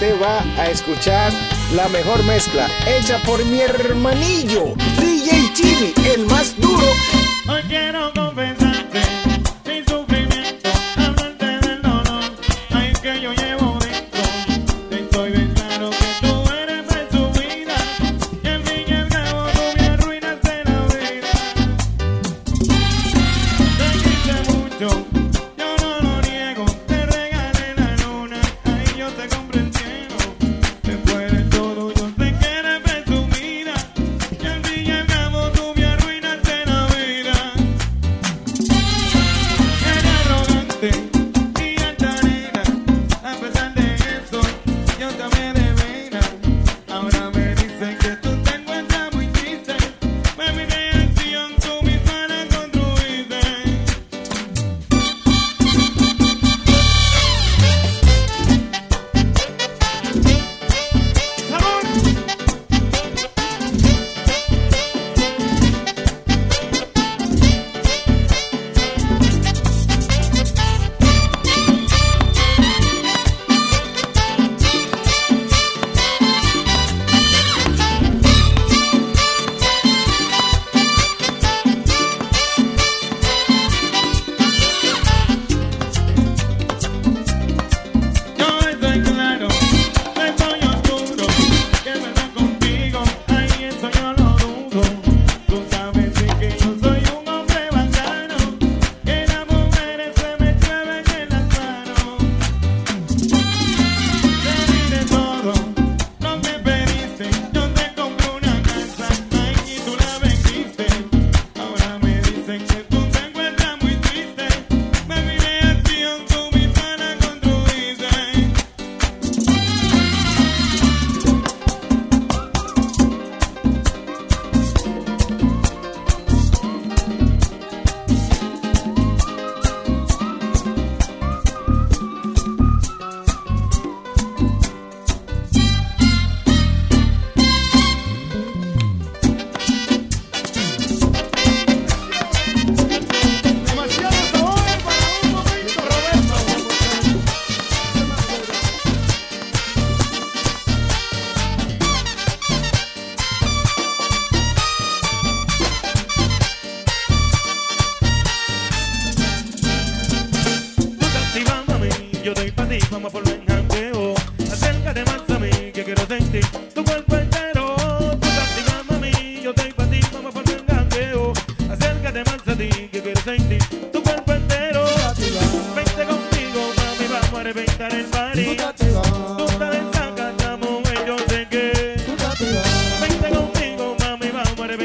usted va a escuchar la mejor mezcla hecha por mi hermanillo, DJ Chimi, el más duro.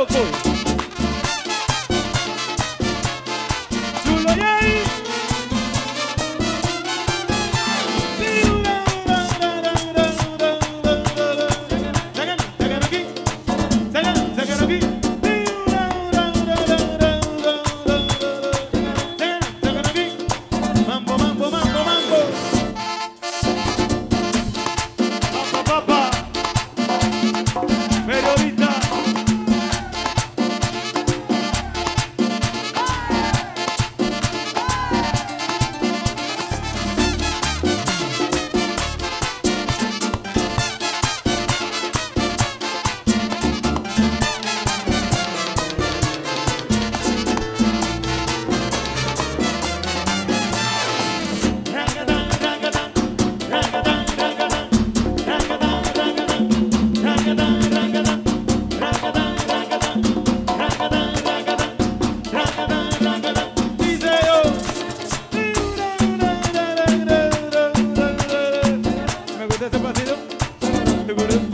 louco! Hügürüm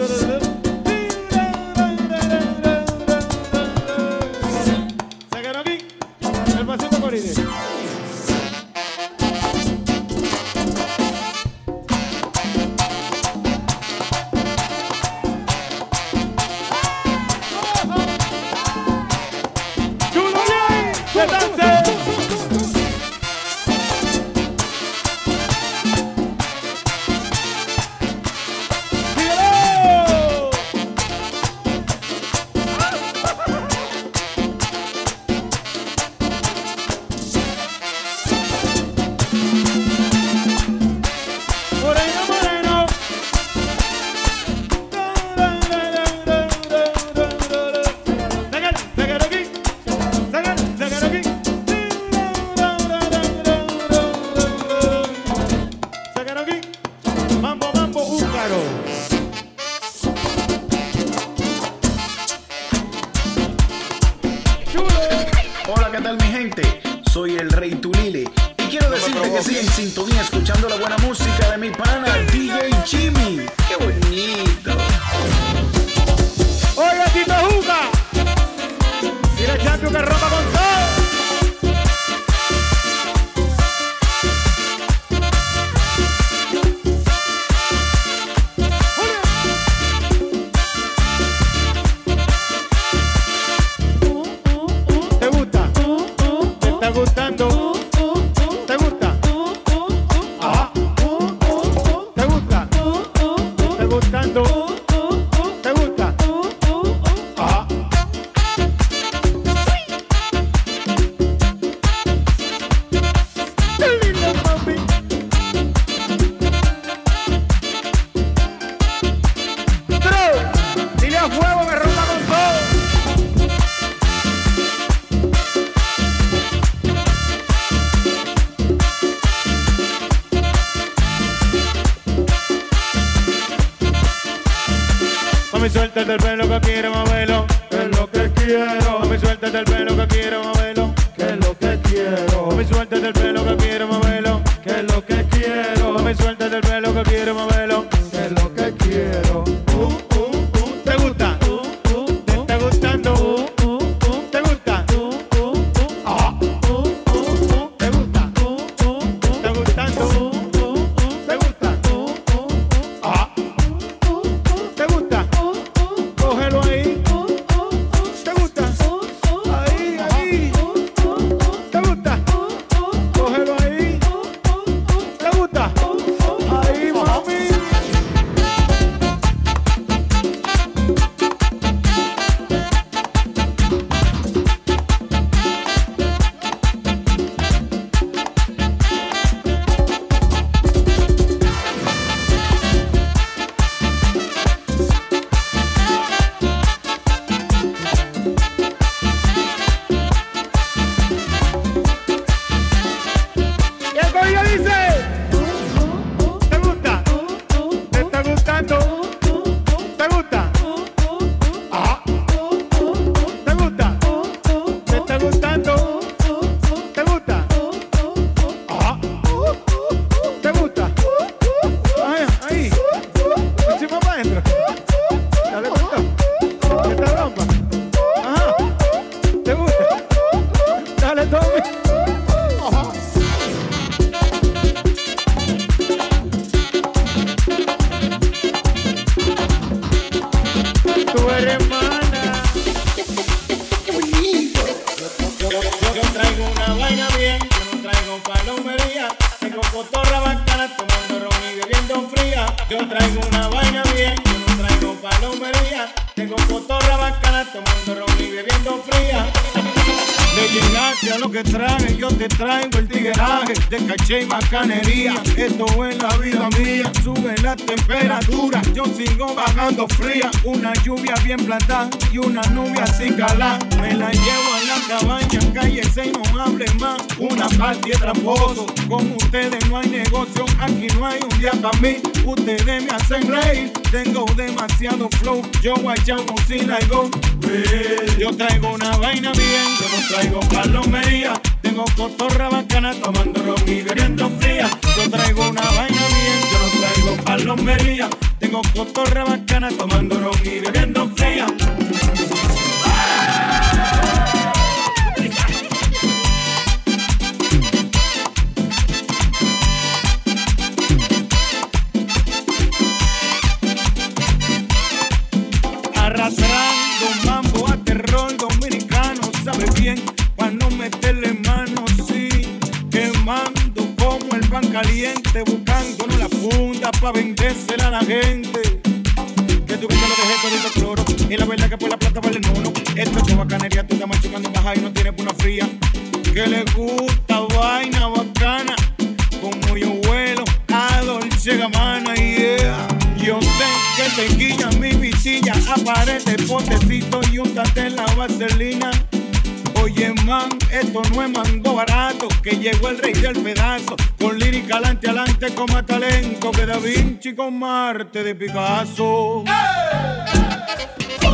quiero moverlo. Fría. Lo que traje, yo te traigo el tigueraje de caché y bacanería. Esto es la vida mía, sube la temperatura, yo sigo bajando fría. Una lluvia bien plantada y una nubia sin calar. Me la llevo a la cabaña, cállese y no hable más. Una parte tramposo, con ustedes no hay negocio, aquí no hay un día para mí. Ustedes me hacen reír, tengo demasiado flow, yo guayamo sin go. Yo traigo una vaina bien, yo no traigo palomería. Tengo cotorra bacana tomando ron y bebiendo fría. Yo traigo una vaina bien, yo no traigo palomería. Tengo cotorra bacana tomando ron y bebiendo fría. El. Esto es bacanería, tú estás machucando en baja y no tienes una fría. Que le gusta vaina bacana, como yo vuelo a Dolce Gabbana, yeah. Yo sé que te guilla mi visilla, aparece potecito y úntate en la vaselina. Oye, man, esto no es mango barato, que llegó el rey del pedazo, con lírica alante, alante, con más talento que Da Vinci con Marte de Picasso. Chúpala,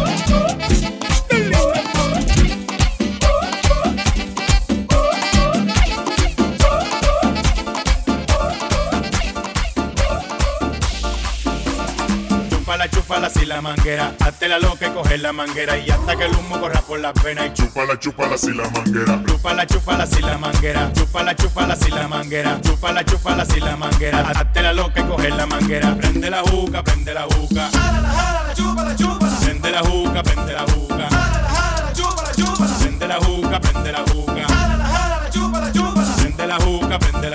si la manguera. Hazte la loca y coge la manguera. Y hasta que el humo corra por la pena. Y chúpala, chúpala si la manguera. Chupa Chúpala, chúpala si la manguera. Chúpala, chúpala si la manguera. Chúpala, chúpala si la manguera. Hazte la loca y coge la manguera. Prende la juca, prende la juca. Jálala, jálala, chúpala, chúpala. Prende la juca, prende la juca. Prende la juca, prende la juca. Prende la juca, prende la juca. Prende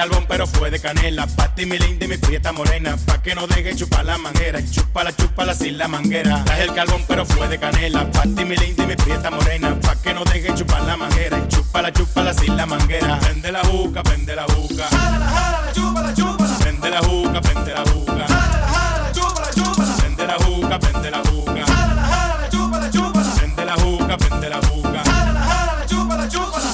carbón pero fue de canela. Pa' ti mi linda y mi prieta morena. Pa' que no deje chupar la manguera. Chúpala, chúpala sin la manguera. Traje el carbón pero fue de canela. Pa' ti mi linda y mi prieta morena. Pa' que no deje chupar la manguera. Chúpala, chúpala sin la manguera. Prende la juca, prende la juca. Prende la juca, prende la juca. Prende la juca, prende la juca. Prende la juca, prende la juca.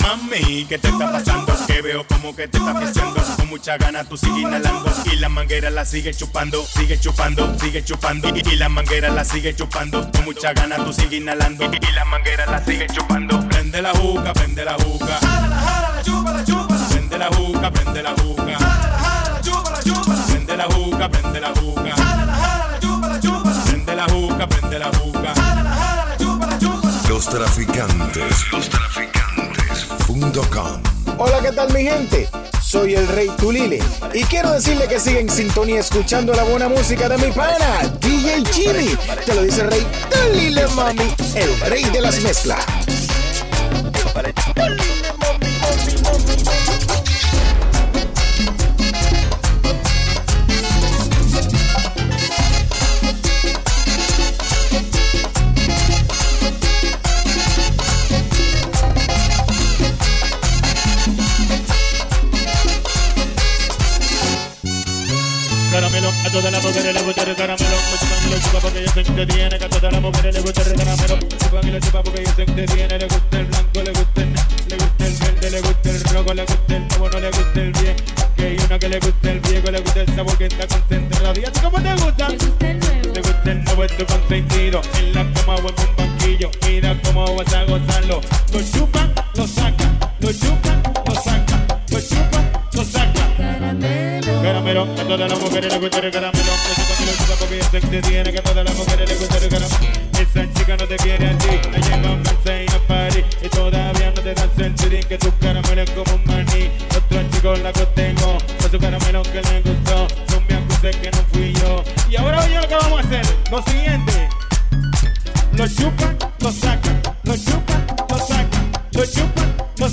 Mami, ¿qué te está pasando? Que veo como que te está pisando Con mucha gana tú sigues inhalando. Y la manguera la sigue chupando Sigue chupando, sigue chupando. Y, y la manguera la sigue chupando Con mucha gana tú sigues inhalando. Y, y la manguera la sigue chupando. Prende la juca, prende la juca. Prende la juca, prende la juca. Prende la juca, prende la juca. Prende la juca, prende la juca. Los traficantes. Los traficantes.com. Hola, ¿qué tal mi gente? Soy el Rey Tulile y quiero decirle que sigue en sintonía escuchando la buena música de mi pana, DJ Jimmy. Te lo dice el Rey Tulile, mami, el rey de las mezclas. Tu consentido En la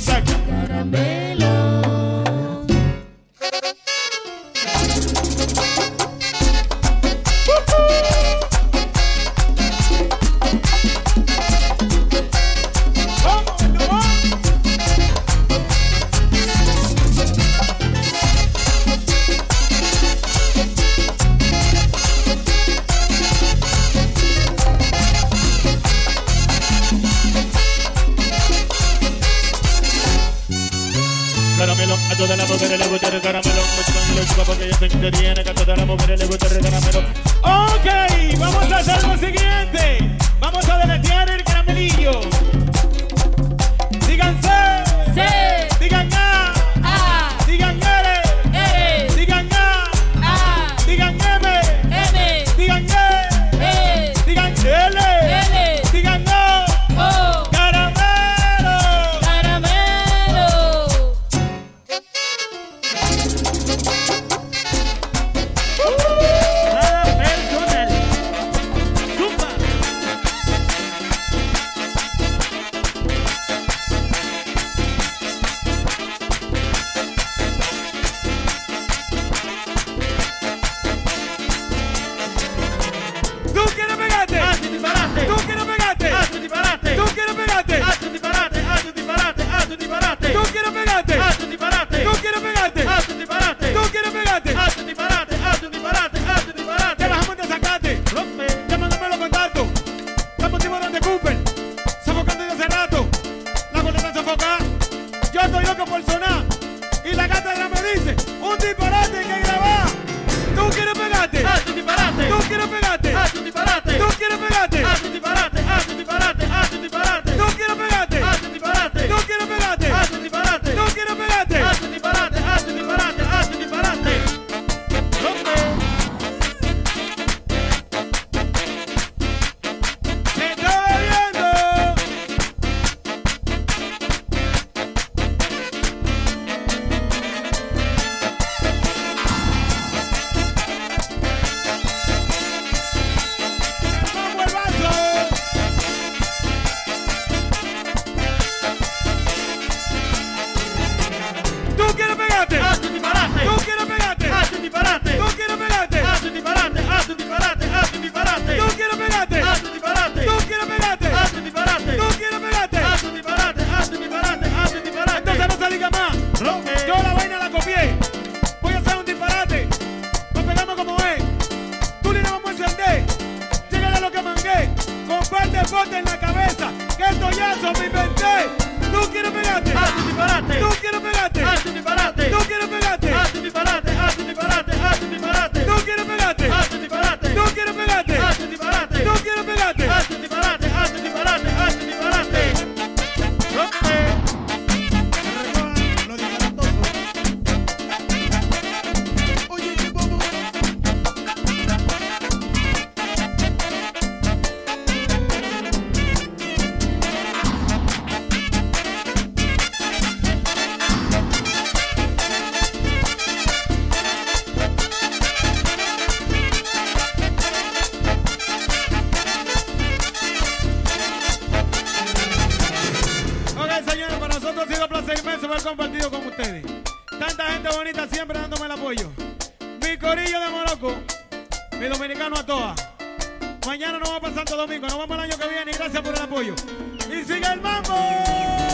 second. Ponte en la cabeza que esto ya mi inventé. ¿Tú quieres pegarte? Un disparate. ¿Tú quieres pegarte? Placer inmenso haber compartido con ustedes. Tanta gente bonita siempre dándome el apoyo. Mi corillo de Morocco, mi dominicano a todas. Mañana nos vamos para Santo Domingo, nos vamos el año que viene y gracias por el apoyo. Y sigue el mambo.